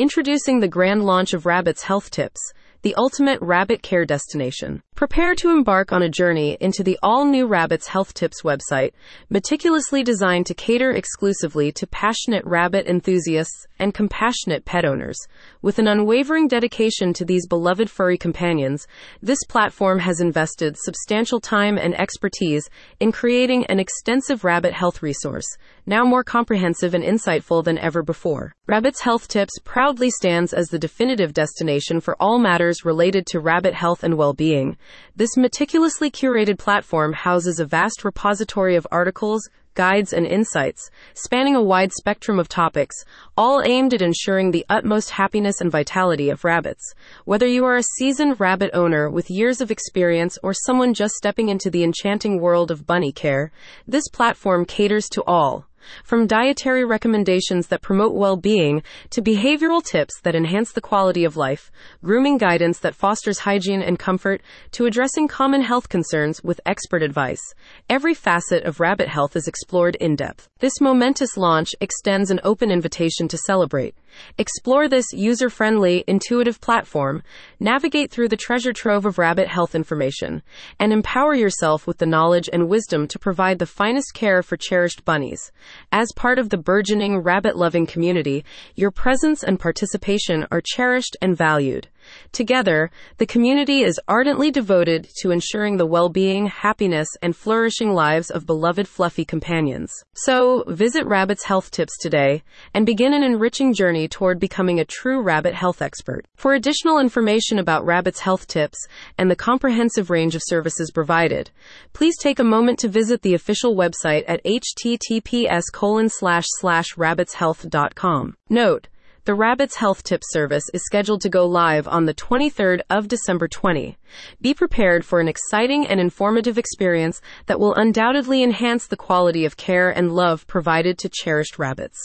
Introducing the grand launch of Rabbit's Health Tips, the ultimate rabbit care destination. Prepare to embark on a journey into the all new Rabbit's Health Tips website, meticulously designed to cater exclusively to passionate rabbit enthusiasts and compassionate pet owners. With an unwavering dedication to these beloved furry companions, this platform has invested substantial time and expertise in creating an extensive rabbit health resource, now more comprehensive and insightful than ever before. Rabbit's Health Tips proudly stands as the definitive destination for all matters related to rabbit health and well being. This meticulously curated platform houses a vast repository of articles, guides, and insights, spanning a wide spectrum of topics, all aimed at ensuring the utmost happiness and vitality of rabbits. Whether you are a seasoned rabbit owner with years of experience or someone just stepping into the enchanting world of bunny care, this platform caters to all. From dietary recommendations that promote well being to behavioral tips that enhance the quality of life, grooming guidance that fosters hygiene and comfort, to addressing common health concerns with expert advice, every facet of rabbit health is explored in depth. This momentous launch extends an open invitation to celebrate. Explore this user friendly, intuitive platform, navigate through the treasure trove of rabbit health information, and empower yourself with the knowledge and wisdom to provide the finest care for cherished bunnies. As part of the burgeoning rabbit loving community, your presence and participation are cherished and valued. Together, the community is ardently devoted to ensuring the well being, happiness, and flourishing lives of beloved fluffy companions. So, visit Rabbit's Health Tips today and begin an enriching journey toward becoming a true rabbit health expert. For additional information about Rabbit's Health Tips and the comprehensive range of services provided, please take a moment to visit the official website at https rabbitshealth.com. Note, the Rabbit's Health Tip service is scheduled to go live on the 23rd of December 20. Be prepared for an exciting and informative experience that will undoubtedly enhance the quality of care and love provided to cherished rabbits.